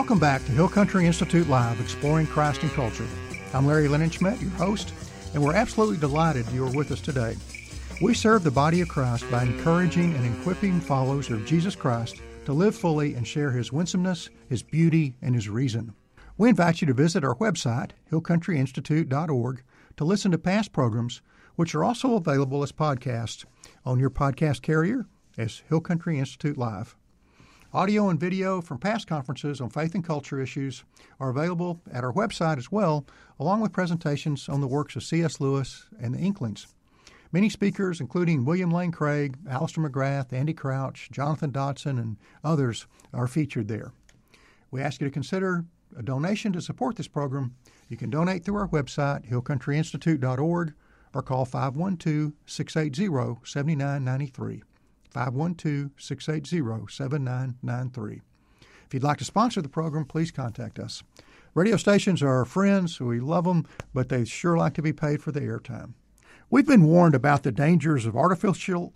Welcome back to Hill Country Institute Live, exploring Christ and culture. I'm Larry Linenschmidt, your host, and we're absolutely delighted you are with us today. We serve the body of Christ by encouraging and equipping followers of Jesus Christ to live fully and share his winsomeness, his beauty, and his reason. We invite you to visit our website, hillcountryinstitute.org, to listen to past programs, which are also available as podcasts on your podcast carrier as Hill Country Institute Live. Audio and video from past conferences on faith and culture issues are available at our website as well, along with presentations on the works of C.S. Lewis and the Inklings. Many speakers, including William Lane Craig, Alister McGrath, Andy Crouch, Jonathan Dodson, and others, are featured there. We ask you to consider a donation to support this program. You can donate through our website, hillcountryinstitute.org, or call 512 680 7993. 512 680 7993. If you'd like to sponsor the program, please contact us. Radio stations are our friends. We love them, but they sure like to be paid for the airtime. We've been warned about the dangers of artificial.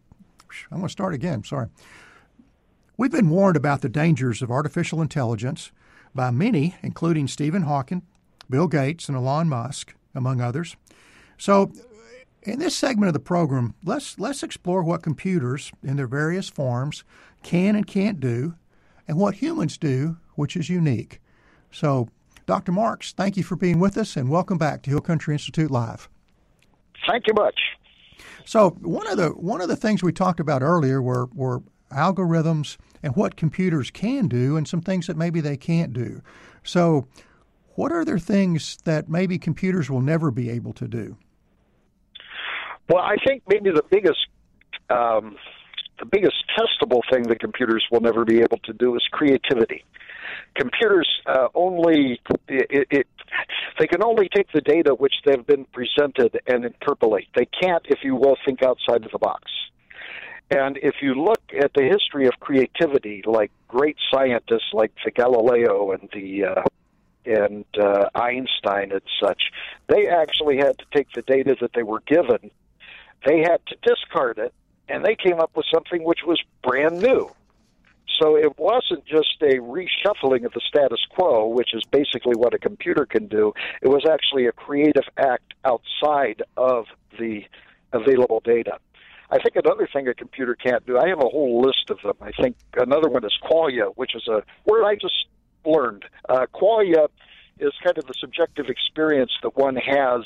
I'm going to start again, sorry. We've been warned about the dangers of artificial intelligence by many, including Stephen Hawking, Bill Gates, and Elon Musk, among others. So, in this segment of the program, let's let's explore what computers in their various forms can and can't do, and what humans do, which is unique. So, Dr. Marks, thank you for being with us, and welcome back to Hill Country Institute Live. Thank you much. So, one of the one of the things we talked about earlier were were algorithms and what computers can do, and some things that maybe they can't do. So, what are there things that maybe computers will never be able to do? Well, I think maybe the biggest um, the biggest testable thing that computers will never be able to do is creativity. Computers uh, only it, it, they can only take the data which they've been presented and interpolate. They can't, if you will, think outside of the box. And if you look at the history of creativity, like great scientists like the Galileo and the uh, and uh, Einstein and such, they actually had to take the data that they were given they had to discard it, and they came up with something which was brand new. So it wasn't just a reshuffling of the status quo, which is basically what a computer can do. It was actually a creative act outside of the available data. I think another thing a computer can't do, I have a whole list of them. I think another one is qualia, which is a word I just learned. Uh, qualia is kind of the subjective experience that one has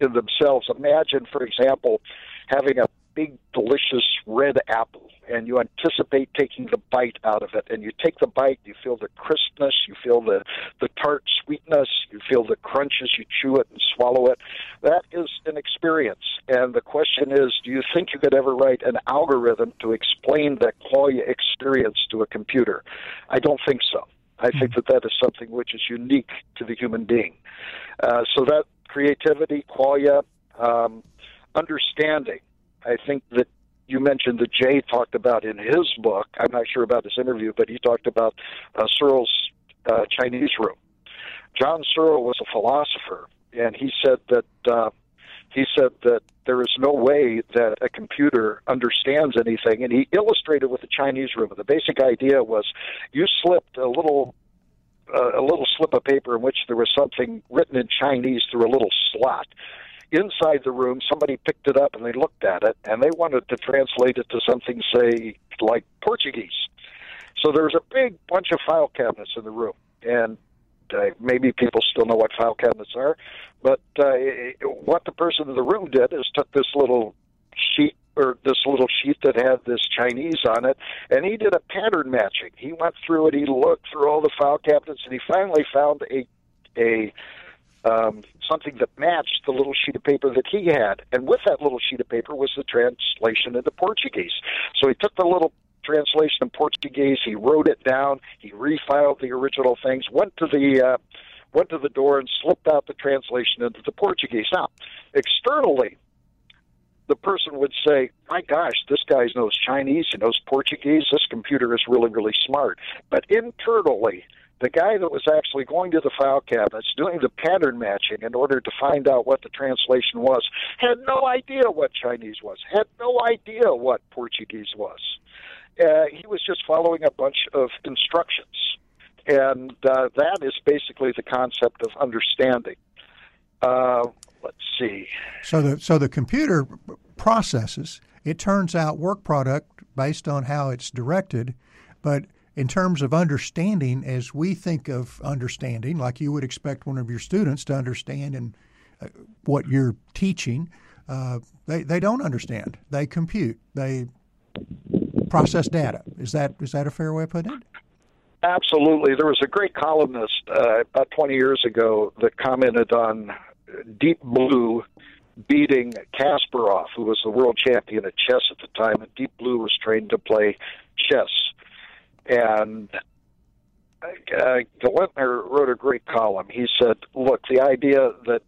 in themselves. Imagine, for example, having a big, delicious red apple, and you anticipate taking the bite out of it. And you take the bite, you feel the crispness, you feel the, the tart sweetness, you feel the crunch as you chew it and swallow it. That is an experience. And the question is do you think you could ever write an algorithm to explain that qualia experience to a computer? I don't think so. I think hmm. that that is something which is unique to the human being. Uh, so that creativity, qualia, um, understanding. I think that you mentioned that Jay talked about in his book. I'm not sure about this interview, but he talked about uh, Searle's uh, Chinese room. John Searle was a philosopher, and he said that uh, he said that there is no way that a computer understands anything, and he illustrated with the Chinese room. The basic idea was, you slipped a little a little slip of paper in which there was something written in Chinese through a little slot inside the room, somebody picked it up and they looked at it and they wanted to translate it to something, say, like Portuguese. So there was a big bunch of file cabinets in the room, and uh, maybe people still know what file cabinets are, but uh, what the person in the room did is took this little sheet or this little sheet that had this Chinese on it, and he did a pattern matching. He went through it, he looked through all the file cabinets, and he finally found a a um, something that matched the little sheet of paper that he had. And with that little sheet of paper was the translation into Portuguese. So he took the little translation in Portuguese, he wrote it down, he refiled the original things, went to the uh, went to the door and slipped out the translation into the Portuguese. Now, externally, the person would say, "My gosh, this guy knows Chinese, he knows Portuguese. This computer is really, really smart." But internally, the guy that was actually going to the file cabinets, doing the pattern matching in order to find out what the translation was, had no idea what Chinese was, had no idea what Portuguese was. Uh, he was just following a bunch of instructions. and uh, that is basically the concept of understanding. Uh, let's see. So the so the computer processes. It turns out work product based on how it's directed, but in terms of understanding, as we think of understanding, like you would expect one of your students to understand and uh, what you're teaching, uh, they they don't understand. They compute. They process data. Is that is that a fair way of putting it? Absolutely. There was a great columnist uh, about 20 years ago that commented on Deep Blue beating Kasparov, who was the world champion at chess at the time, and Deep Blue was trained to play chess. And uh, Gelernter wrote a great column. He said, "Look, the idea that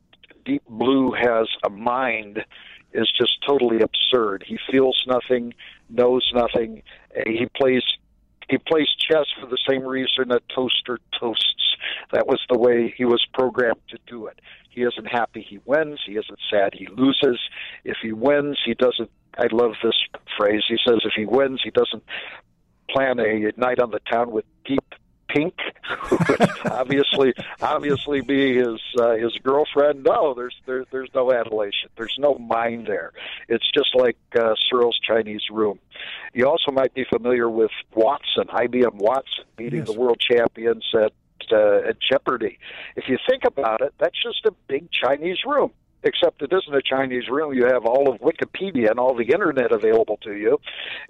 Deep Blue has a mind is just totally absurd. He feels nothing, knows nothing. He plays he plays chess for the same reason a toaster toasts. That was the way he was programmed to do it. He isn't happy he wins. He isn't sad he loses. If he wins, he doesn't. I love this phrase. He says if he wins, he doesn't plan a night on the town with deep pink, obviously obviously be his uh, his girlfriend. No, there's there, there's no adulation. There's no mind there. It's just like uh, Searle's Chinese Room. You also might be familiar with Watson, IBM Watson, beating Yes. the world champions at uh, at Jeopardy. If you think about it, that's just a big Chinese room. Except it isn't a Chinese room. You have all of Wikipedia and all the internet available to you,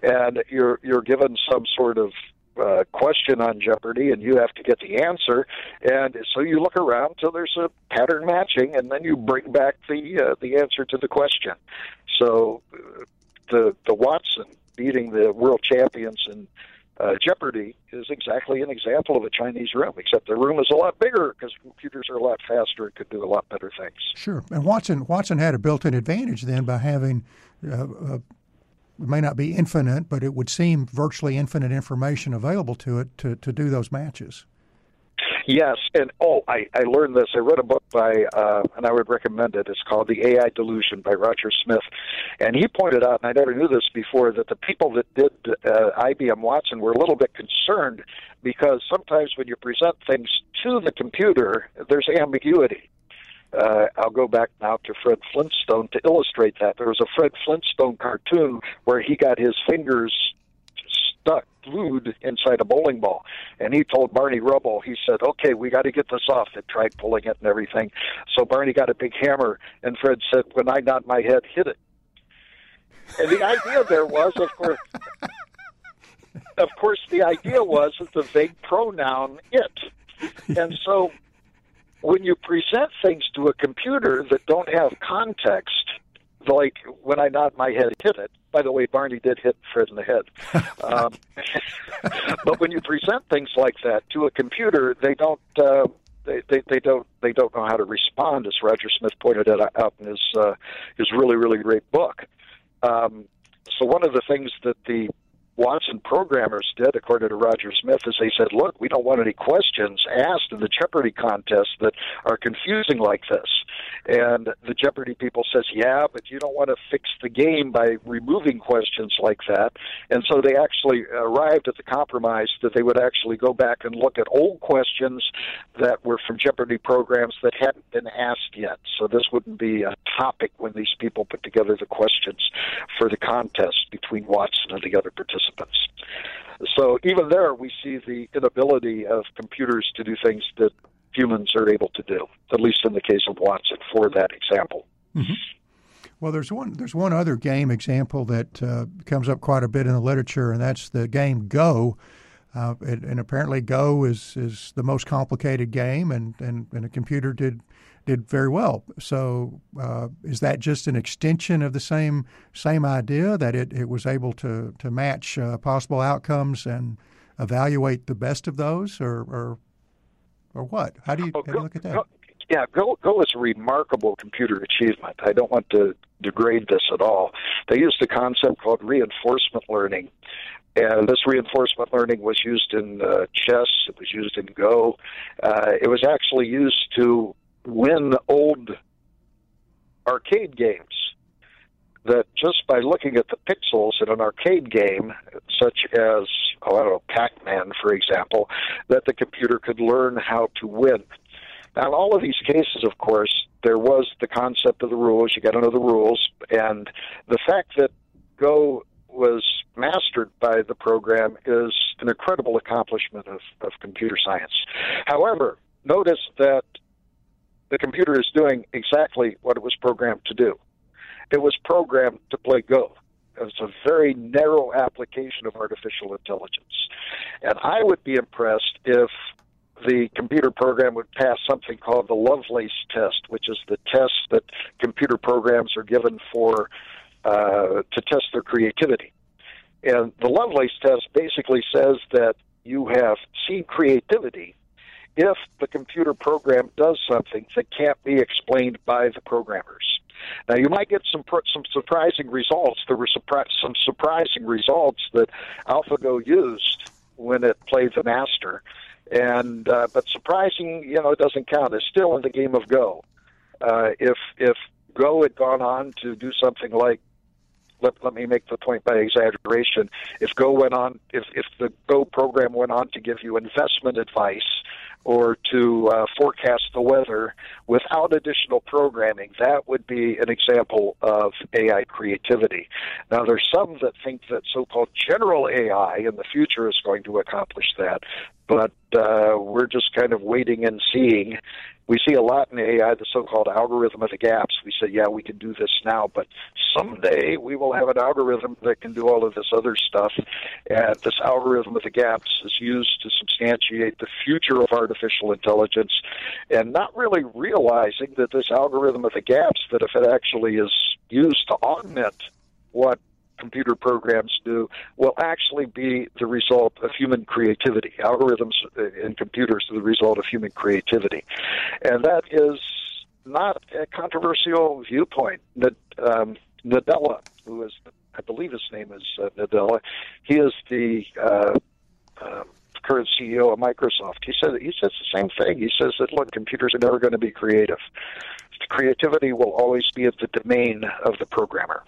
and you're you're given some sort of uh, question on Jeopardy, and you have to get the answer. And so you look around till there's a pattern matching, and then you bring back the uh, the answer to the question. So uh, the the Watson beating the world champions in uh, Jeopardy is exactly an example of a Chinese room, except the room is a lot bigger because computers are a lot faster and could do a lot better things. Sure. And Watson Watson had a built-in advantage then by having. Uh, uh, it may not be infinite, but it would seem virtually infinite information available to it to, to do those matches. Yes, and oh, I, I learned this. I read a book by, uh, and I would recommend it. It's called The AI Delusion by Roger Smith, and he pointed out, and I never knew this before, that the people that did uh, IBM Watson were a little bit concerned because sometimes when you present things to the computer, there's ambiguity. Uh, I'll go back now to Fred Flintstone to illustrate that. There was a Fred Flintstone cartoon where he got his fingers stuck, glued inside a bowling ball. And he told Barney Rubble, he said, okay, we got to get this off. They tried pulling it and everything. So Barney got a big hammer, and Fred said, when I nod my head, hit it. And the idea there was, of course, of course, the idea was that the vague pronoun it. And so when you present things to a computer that don't have context, like when I nod my head, hit it. By the way, Barney did hit Fred in the head. Um, but when you present things like that to a computer, they don't. Uh, they, they, they don't they don't know how to respond, as Roger Smith pointed out in his uh, his really really great book. Um, so one of the things that the Watson programmers did, according to Roger Smith, is they said, "Look, we don't want any questions asked in the Jeopardy contest that are confusing like this." And the Jeopardy people says, "Yeah, but you don't want to fix the game by removing questions like that." And so they actually arrived at the compromise that they would actually go back and look at old questions that were from Jeopardy programs that hadn't been asked yet. So this wouldn't be a topic when these people put together the questions for the contest between Watson and the other participants. So even there, we see the inability of computers to do things that humans are able to do, at least in the case of Watson for that example. Well, there's one there's one other game example that uh, comes up quite a bit in the literature, and that's the game Go. Uh, and, and apparently, Go is, is the most complicated game, and, and, and a computer did did very well. So, uh, is that just an extension of the same same idea that it, it was able to to match uh, possible outcomes and evaluate the best of those, or or, or what? How do you, Oh, how do you look at that? Yeah, Go, Go is a remarkable computer achievement. I don't want to degrade this at all. They used a concept called reinforcement learning. And this reinforcement learning was used in uh, chess, it was used in Go. Uh, it was actually used to win old arcade games. That just by looking at the pixels in an arcade game, such as oh, I don't know, Pac-Man, for example, that the computer could learn how to win. Now, in all of these cases, of course, there was the concept of the rules. You got to know the rules, and the fact that Go was mastered by the program is an incredible accomplishment of, of computer science. However, notice that the computer is doing exactly what it was programmed to do. It was programmed to play Go. It's a very narrow application of artificial intelligence. And I would be impressed if the computer program would pass something called the Lovelace test, which is the test that computer programs are given for uh, to test their creativity. And the Lovelace test basically says that you have seen creativity if the computer program does something that can't be explained by the programmers. Now, you might get some some surprising results. There were surpri- some surprising results that AlphaGo used when it played the master, and uh, but surprising, you know, it doesn't count. It's still in the game of Go. Uh, if if Go had gone on to do something like let, let me make the point by exaggeration. If Go went on, if, if the Go program went on to give you investment advice or to uh, forecast the weather without additional programming, that would be an example of AI creativity. Now, there's some that think that so called general AI in the future is going to accomplish that, but uh, we're just kind of waiting and seeing we see a lot in AI, the so-called algorithm of the gaps. We say, yeah, we can do this now, but someday we will have an algorithm that can do all of this other stuff. And this algorithm of the gaps is used to substantiate the future of artificial intelligence, and not really realizing that this algorithm of the gaps, that if it actually is used to augment what computer programs do will actually be the result of human creativity. Algorithms in computers are the result of human creativity. And that is not a controversial viewpoint. Um, Nadella, who is, I believe his name is uh, Nadella, he is the uh, uh, current CEO of Microsoft. He says he says the same thing. He says that look, computers are never going to be creative. Creativity will always be at the domain of the programmer.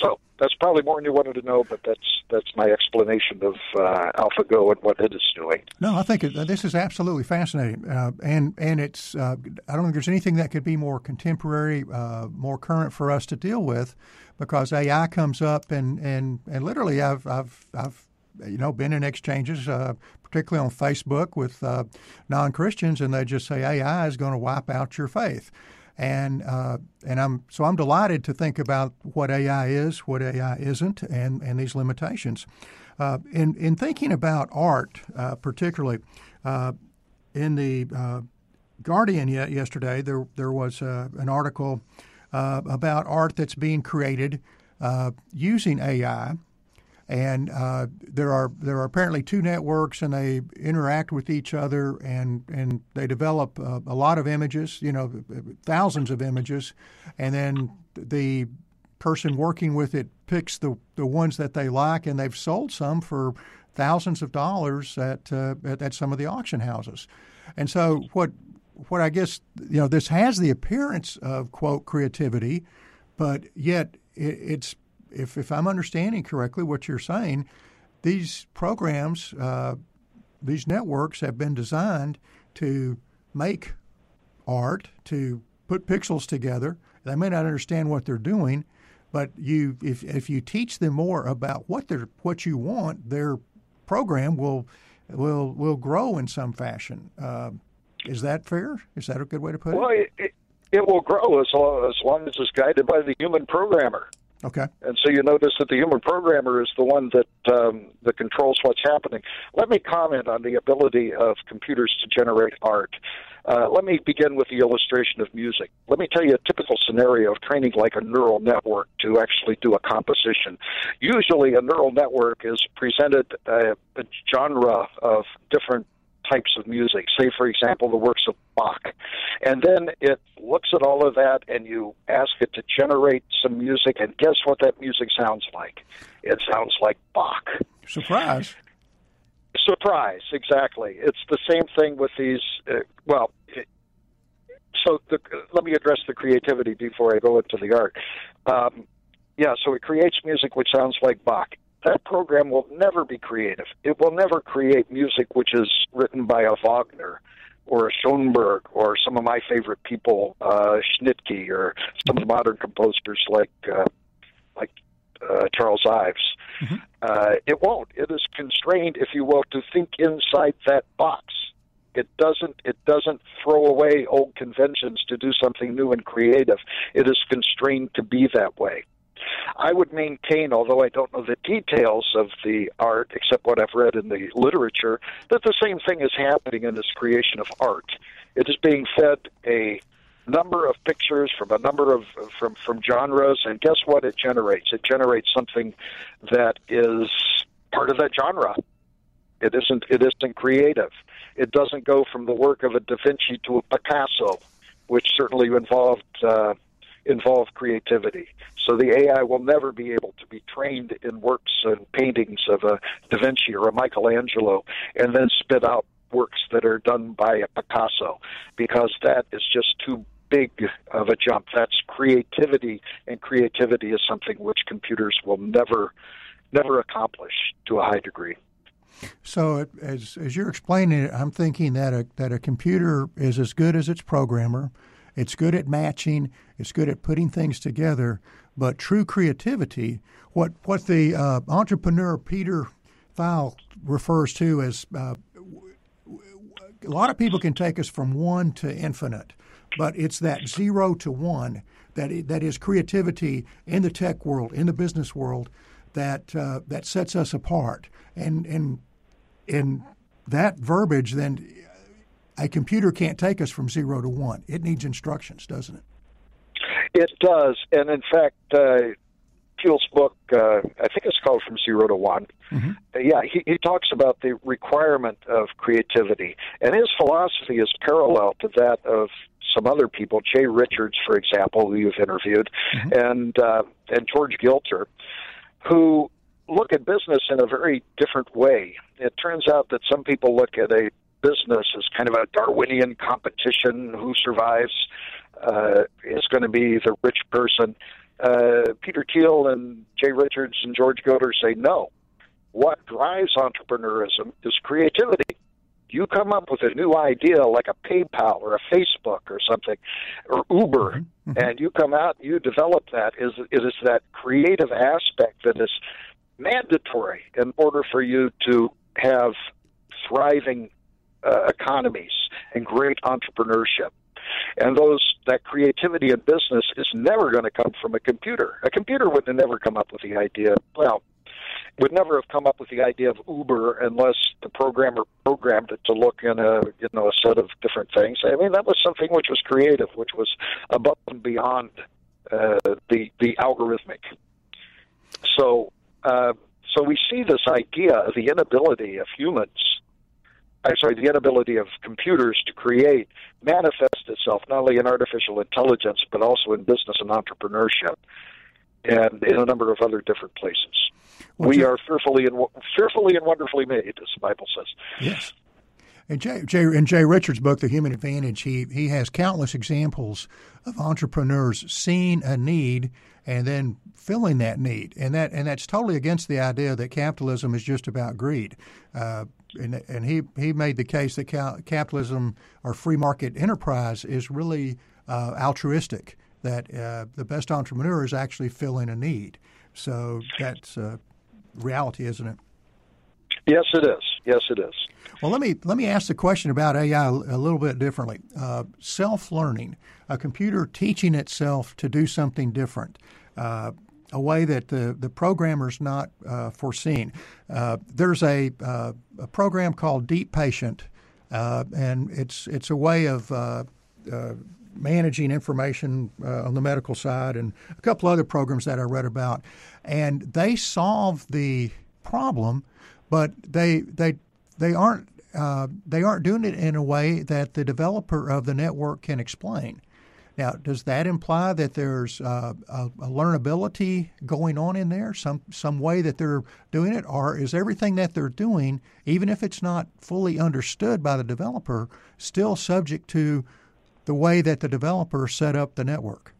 So that's probably more than you wanted to know, but that's that's my explanation of uh, AlphaGo and what it is doing. No, I think it, this is absolutely fascinating, uh, and and it's uh, I don't think there's anything that could be more contemporary, uh, more current for us to deal with, because AI comes up and and and literally I've I've I've you know been in exchanges. Uh, particularly on Facebook with uh, non Christians, and they just say AI is going to wipe out your faith and uh, and I'm so I'm delighted to think about what AI is, what AI isn't, and and these limitations. Uh, in in thinking about art, uh, particularly uh, in the uh, Guardian yesterday, there there was uh, an article about art that's being created using AI and uh, there are there are apparently two networks, and they interact with each other, and and they develop uh, a lot of images, you know, thousands of images, and then the person working with it picks the the ones that they like, and they've sold some for thousands of dollars at uh, at, at some of the auction houses, and so what what I guess you know this has the appearance of quote creativity, but yet it, it's if, if I'm understanding correctly what you're saying, these programs, uh, these networks have been designed to make art, to put pixels together. They may not understand what they're doing, but you, if, if you teach them more about what they're, what you want, their program will will will grow in some fashion. Uh, is that fair? Is that a good way to put it? Well, it, it will grow as long, as long as it's guided by the human programmer. Okay. And so you notice that the human programmer is the one that um, that controls what's happening. Let me comment on the ability of computers to generate art. Uh, let me begin with the illustration of music. Let me tell you a typical scenario of training like a neural network to actually do a composition. Usually, a neural network is presented uh, a genre of different types of music. Say, for example, the works of Bach. And then it looks at all of that and you ask it to generate some music, and guess what that music sounds like? It sounds like Bach. Surprise. Surprise, exactly. It's the same thing with these. Uh, well, it, so the, let me address the creativity before I go into the art. Um, yeah, so it creates music which sounds like Bach that program will never be creative. It will never create music which is written by a Wagner or a Schoenberg or some of my favorite people, uh, Schnittke, or some of the modern composers like uh, like uh, Charles Ives. Mm-hmm. Uh, it won't. It is constrained, if you will, to think inside that box. It doesn't. It doesn't throw away old conventions to do something new and creative. It is constrained to be that way. I would maintain, although I don't know the details of the art, except what I've read in the literature, that the same thing is happening in this creation of art. It is being fed a number of pictures from a number of from from genres, and guess what? It generates. It generates something that is part of that genre. It isn't. It isn't creative. It doesn't go from the work of a Da Vinci to a Picasso, which certainly involved. Uh, involve creativity. So the AI will never be able to be trained in works and paintings of a Da Vinci or a Michelangelo and then spit out works that are done by a Picasso because that is just too big of a jump. That's creativity, and creativity is something which computers will never, never accomplish to a high degree. So, as as you're explaining it, I'm thinking that a that a computer is as good as its programmer. It's good at matching. It's good at putting things together. But true creativity, what what the uh, entrepreneur Peter Thiel refers to as uh, a lot of people can take us from one to infinite, but it's that zero to one that that is creativity in the tech world, in the business world, that uh, that sets us apart. And and in that verbiage, then a computer can't take us from zero to one. It needs instructions, doesn't it? It does, and in fact, uh, book, uh, I think it's called From Zero to One. Mm-hmm. Uh, yeah, he, he talks about the requirement of creativity, and his philosophy is parallel to that of some other people, Jay Richards, for example, who you've interviewed, mm-hmm. and uh, and George Gilder, who look at business in a very different way. It turns out that some people look at a business is kind of a Darwinian competition. Who survives uh, is going to be the rich person. Uh, Peter Thiel and Jay Richards and George Gilder say no. What drives entrepreneurism is creativity. You come up with a new idea like a PayPal or a Facebook or something, or Uber, mm-hmm. mm-hmm. and you come out, you develop that. Is it is that creative aspect that is mandatory in order for you to have thriving uh, economies and great entrepreneurship. And those that creativity in business is never going to come from a computer. A computer would have never come up with the idea. Well, would never have come up with the idea of Uber unless the programmer programmed it to look in a you know a set of different things. I mean that was something which was creative, which was above and beyond uh, the the algorithmic. So uh, so we see this idea of the inability of humans I'm sorry, the inability of computers to create manifests itself not only in artificial intelligence, but also in business and entrepreneurship, and in a number of other different places. Well, we are fearfully and fearfully and wonderfully made, as the Bible says. Yes. And Jay, Jay, in Jay Richards' book, The Human Advantage, he, he has countless examples of entrepreneurs seeing a need and then filling that need, and that and that's totally against the idea that capitalism is just about greed. Uh, and, and he, he made the case that capitalism or free market enterprise is really uh, altruistic, that uh, the best entrepreneurs actually fill in a need. So that's uh, reality, isn't it? Yes, it is. Yes, it is. Well, let me let me ask the question about AI a little bit differently. Uh, Self learning, a computer teaching itself to do something different. Uh, a way that the, the programmer's not uh, foreseen. Uh, there's a, uh, a program called Deep Patient, uh, and it's it's a way of uh, uh, managing information on the medical side, and a couple other programs that I read about, and they solve the problem, but they they they aren't they aren't doing it in a way that the developer of the network can explain. Now, does that imply that there's uh, a, a, learnability going on in there, some some way that they're doing it, or is everything that they're doing, even if it's not fully understood by the developer, still subject to the way that the developer set up the network?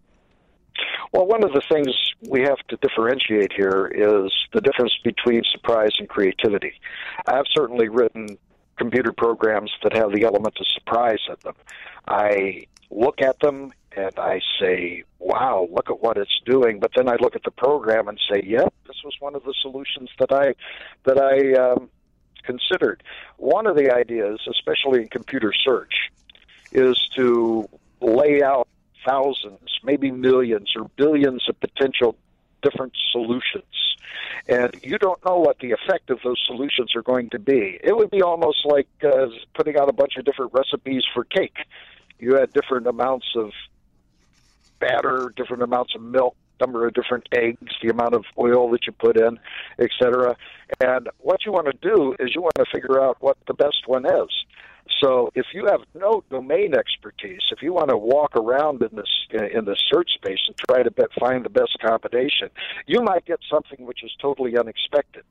Well, one of the things we have to differentiate here is the difference between surprise and creativity. I've certainly written computer programs that have the element of surprise in them. I look at them and I say, "Wow, look at what it's doing." But then I look at the program and say, "Yep, this was one of the solutions that I that I um, considered." One of the ideas, especially in computer search, is to lay out thousands, maybe millions or billions of potential different solutions. And you don't know what the effect of those solutions are going to be. It would be almost like uh, putting out a bunch of different recipes for cake. You had different amounts of batter, different amounts of milk, number of different eggs, the amount of oil that you put in, etc. And what you want to do is you want to figure out what the best one is. So if you have no domain expertise, if you want to walk around in this in this search space and try to find the best combination, you might get something which is totally unexpected.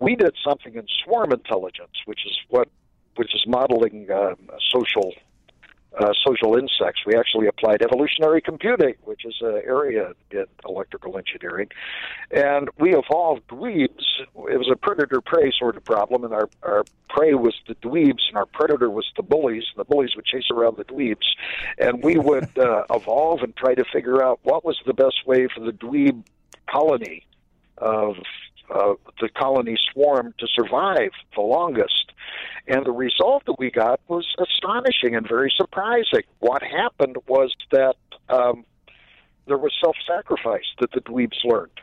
We did something in swarm intelligence, which is what which is modeling um, social uh, social insects. We actually applied evolutionary computing, which is an area in electrical engineering, and we evolved dweebs. It was a predator prey sort of problem, and our, our prey was the dweebs, and our predator was the bullies, and the bullies would chase around the dweebs. And we would uh, evolve and try to figure out what was the best way for the dweeb colony of uh, the colony swarm to survive the longest. And the result that we got was astonishing and very surprising. What happened was that um, there was self sacrifice that the dweebs learned.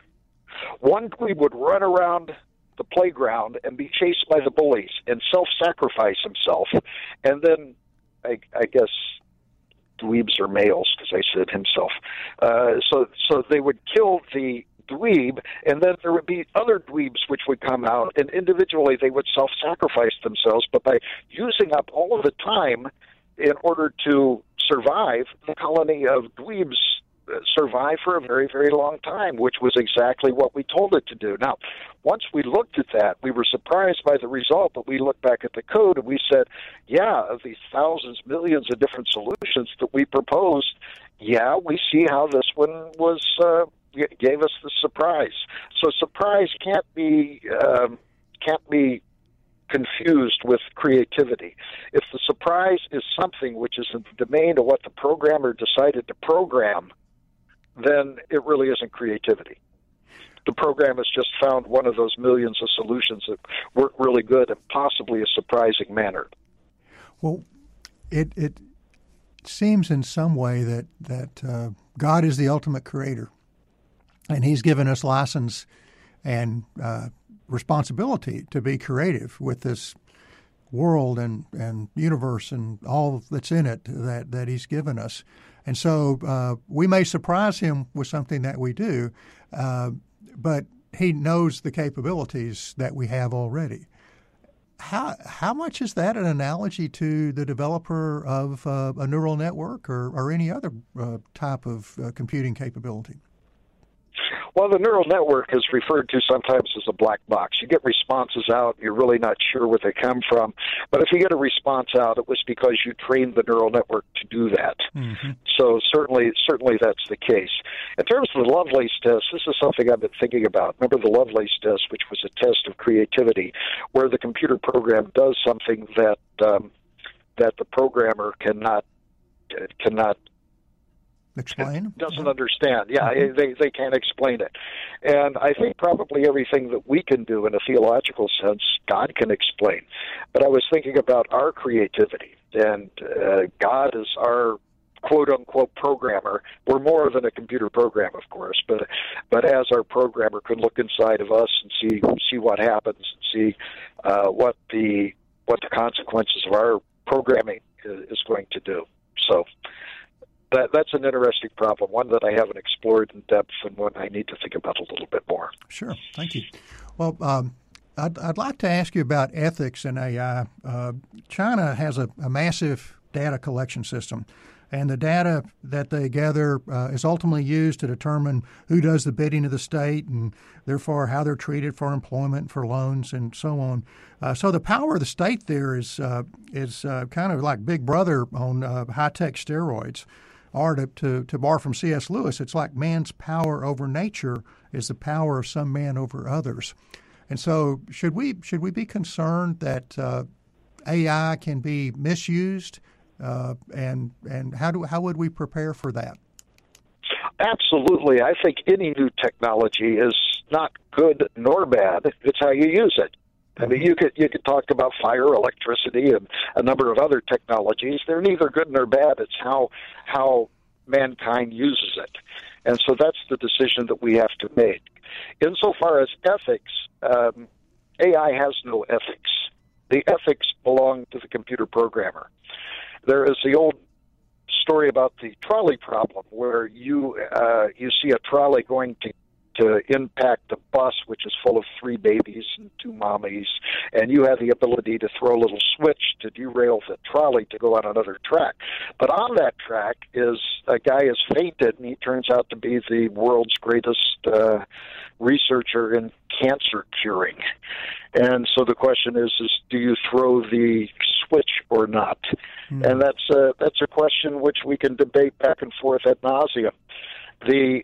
One dweeb would run around the playground and be chased by the bullies and self sacrifice himself. And then, I, I guess, dweebs are males because I said himself. Uh, so, so they would kill the dweeb, and then there would be other dweebs which would come out, and individually they would self sacrifice themselves, but by using up all of the time in order to survive, the colony of dweebs uh, survived for a very, very long time, which was exactly what we told it to do. Now, once we looked at that, we were surprised by the result, but we looked back at the code and we said, yeah, of these thousands, millions of different solutions that we proposed, yeah, we see how this one was uh, gave us the surprise. So surprise can't be um, can't be confused with creativity. If the surprise is something which is in the domain of what the programmer decided to program, then it really isn't creativity. The program has just found one of those millions of solutions that work really good in possibly a surprising manner. Well, it it seems in some way that that uh, God is the ultimate creator, and he's given us license and uh, responsibility to be creative with this world and, and universe and all that's in it that, that he's given us. And so uh, we may surprise him with something that we do, uh, but he knows the capabilities that we have already. How, how much is that an analogy to the developer of uh, a neural network or, or any other uh, type of uh, computing capability? Well, the neural network is referred to sometimes as a black box. You get responses out, you're really not sure where they come from. But if you get a response out, it was because you trained the neural network to do that. Mm-hmm. So certainly, certainly that's the case. In terms of the Lovelace test, this is something I've been thinking about. Remember the Lovelace test, which was a test of creativity, where the computer program does something that um, that the programmer cannot cannot explain. Doesn't understand. Yeah mm-hmm. they they can't explain it. And i think probably everything that we can do in a theological sense god can explain. But i was thinking about our creativity and uh, god is our quote unquote programmer. We're more than a computer program of course but but as our programmer could look inside of us and see see what happens and see uh, what the what the consequences of our programming is going to do. So that, that's an interesting problem, one that I haven't explored in depth and one I need to think about a little bit more. Sure. Thank you. Well, um, I'd, I'd, like to ask you about ethics in AI. Uh, China has a, a, massive data collection system, and the data that they gather uh, is ultimately used to determine who does the bidding of the state and therefore how they're treated for employment, for loans, and so on. Uh, so the power of the state there is, uh, is uh, kind of like Big Brother on uh, high tech steroids. Or to, to, to borrow from C.S. Lewis, it's like man's power over nature is the power of some man over others. And so, should we should we be concerned that uh, AI can be misused, uh, and and how do how would we prepare for that? Absolutely, I think any new technology is not good nor bad. It's how you use it. I mean, you could you could talk about fire, electricity, and a number of other technologies. They're neither good nor bad. It's how how mankind uses it, and so that's the decision that we have to make. Insofar as ethics, um, AI has no ethics. The ethics belong to the computer programmer. There is the old story about the trolley problem, where you uh, you see a trolley going to to impact a bus which is full of three babies and two mommies, and you have the ability to throw a little switch to derail the trolley to go on another track. But on that track is a guy has fainted, and he turns out to be the world's greatest uh, researcher in cancer curing. And so the question is: is do you throw the switch or not? Mm. And that's a, that's a question which we can debate back and forth at nauseum. The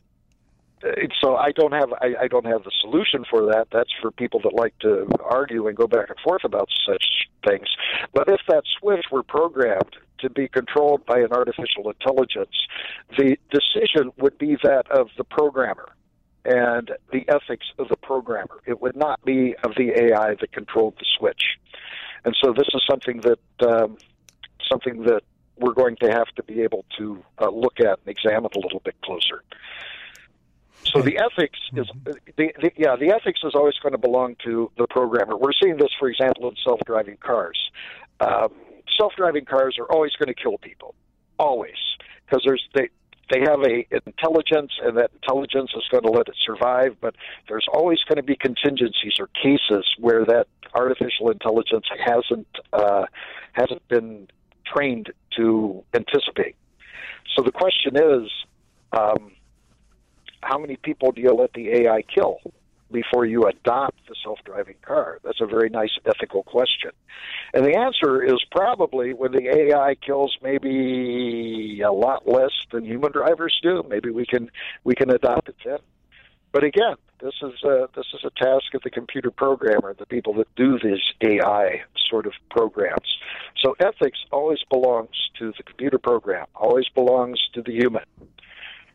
so I don't have I, I don't have the solution for that. That's for people that like to argue and go back and forth about such things. But if that switch were programmed to be controlled by an artificial intelligence, the decision would be that of the programmer and the ethics of the programmer. It would not be of the AI that controlled the switch. And so this is something that um, something that we're going to have to be able to uh, look at and examine a little bit closer. So the ethics is mm-hmm. the, the, yeah the ethics is always going to belong to the programmer. We're seeing this, for example, in self-driving cars. Um, self-driving cars are always going to kill people, always, because there's they they have a intelligence, and that intelligence is going to let it survive. But there's always going to be contingencies or cases where that artificial intelligence hasn't uh, hasn't been trained to anticipate. So the question is. Um, how many people do you let the AI kill before you adopt the self-driving car? That's a very nice ethical question. And the answer is probably when the AI kills maybe a lot less than human drivers do, maybe we can we can adopt it then. But again, this is a, this is a task of the computer programmer, the people that do these AI sort of programs. So ethics always belongs to the computer program, always belongs to the human.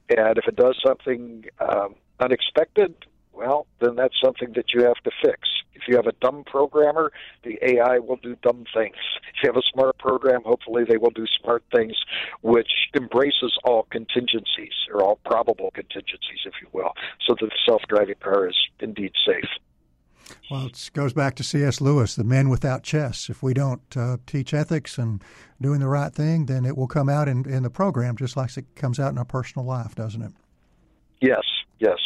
And if it does something um, unexpected, well, then that's something that you have to fix. If you have a dumb programmer, the AI will do dumb things. If you have a smart program, hopefully they will do smart things, which embraces all contingencies, or all probable contingencies, if you will, so that the self driving car is indeed safe. Well, it goes back to C.S. Lewis, the men without chests. If we don't uh, teach ethics and doing the right thing, then it will come out in, in the program just like it comes out in our personal life, doesn't it? Yes, yes.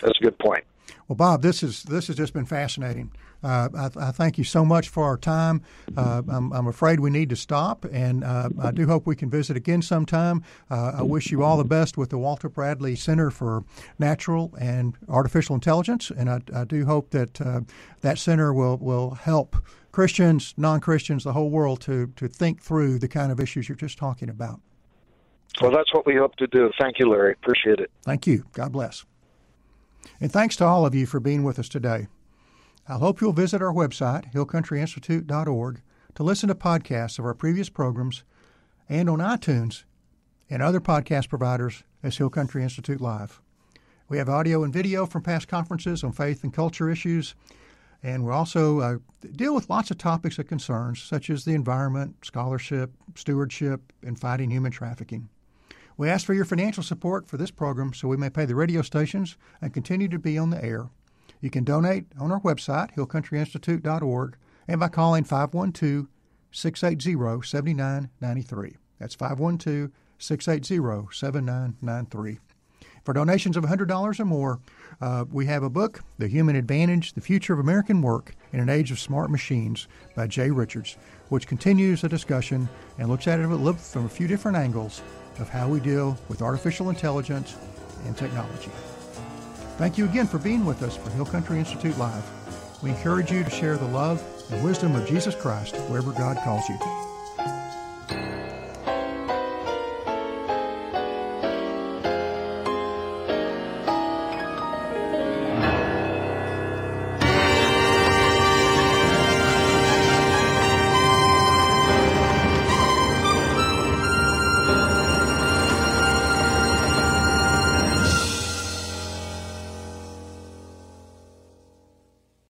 That's a good point. Well, Bob, this is this has just been fascinating. Uh, I, I, thank you so much for our time. Uh, I'm, I'm, afraid we need to stop, and uh, I do hope we can visit again sometime. Uh, I wish you all the best with the Walter Bradley Center for Natural and Artificial Intelligence, and I, I do hope that uh, that center will will help Christians, non Christians, the whole world to to think through the kind of issues you're just talking about. Well, that's what we hope to do. Thank you, Larry. Appreciate it. Thank you. God bless. And thanks to all of you for being with us today. I hope you'll visit our website, hillcountryinstitute.org, to listen to podcasts of our previous programs and on iTunes and other podcast providers as Hill Country Institute Live. We have audio and video from past conferences on faith and culture issues, and we also uh, deal with lots of topics of concerns such as the environment, scholarship, stewardship, and fighting human trafficking. We ask for your financial support for this program so we may pay the radio stations and continue to be on the air. You can donate on our website, hillcountryinstitute.org, and by calling 512 680 7993. That's 512 680 7993. For donations of $100 or more, uh, we have a book, The Human Advantage The Future of American Work in an Age of Smart Machines by Jay Richards, which continues the discussion and looks at it from a few different angles of how we deal with artificial intelligence and technology. Thank you again for being with us for Hill Country Institute Live. We encourage you to share the love and wisdom of Jesus Christ wherever God calls you.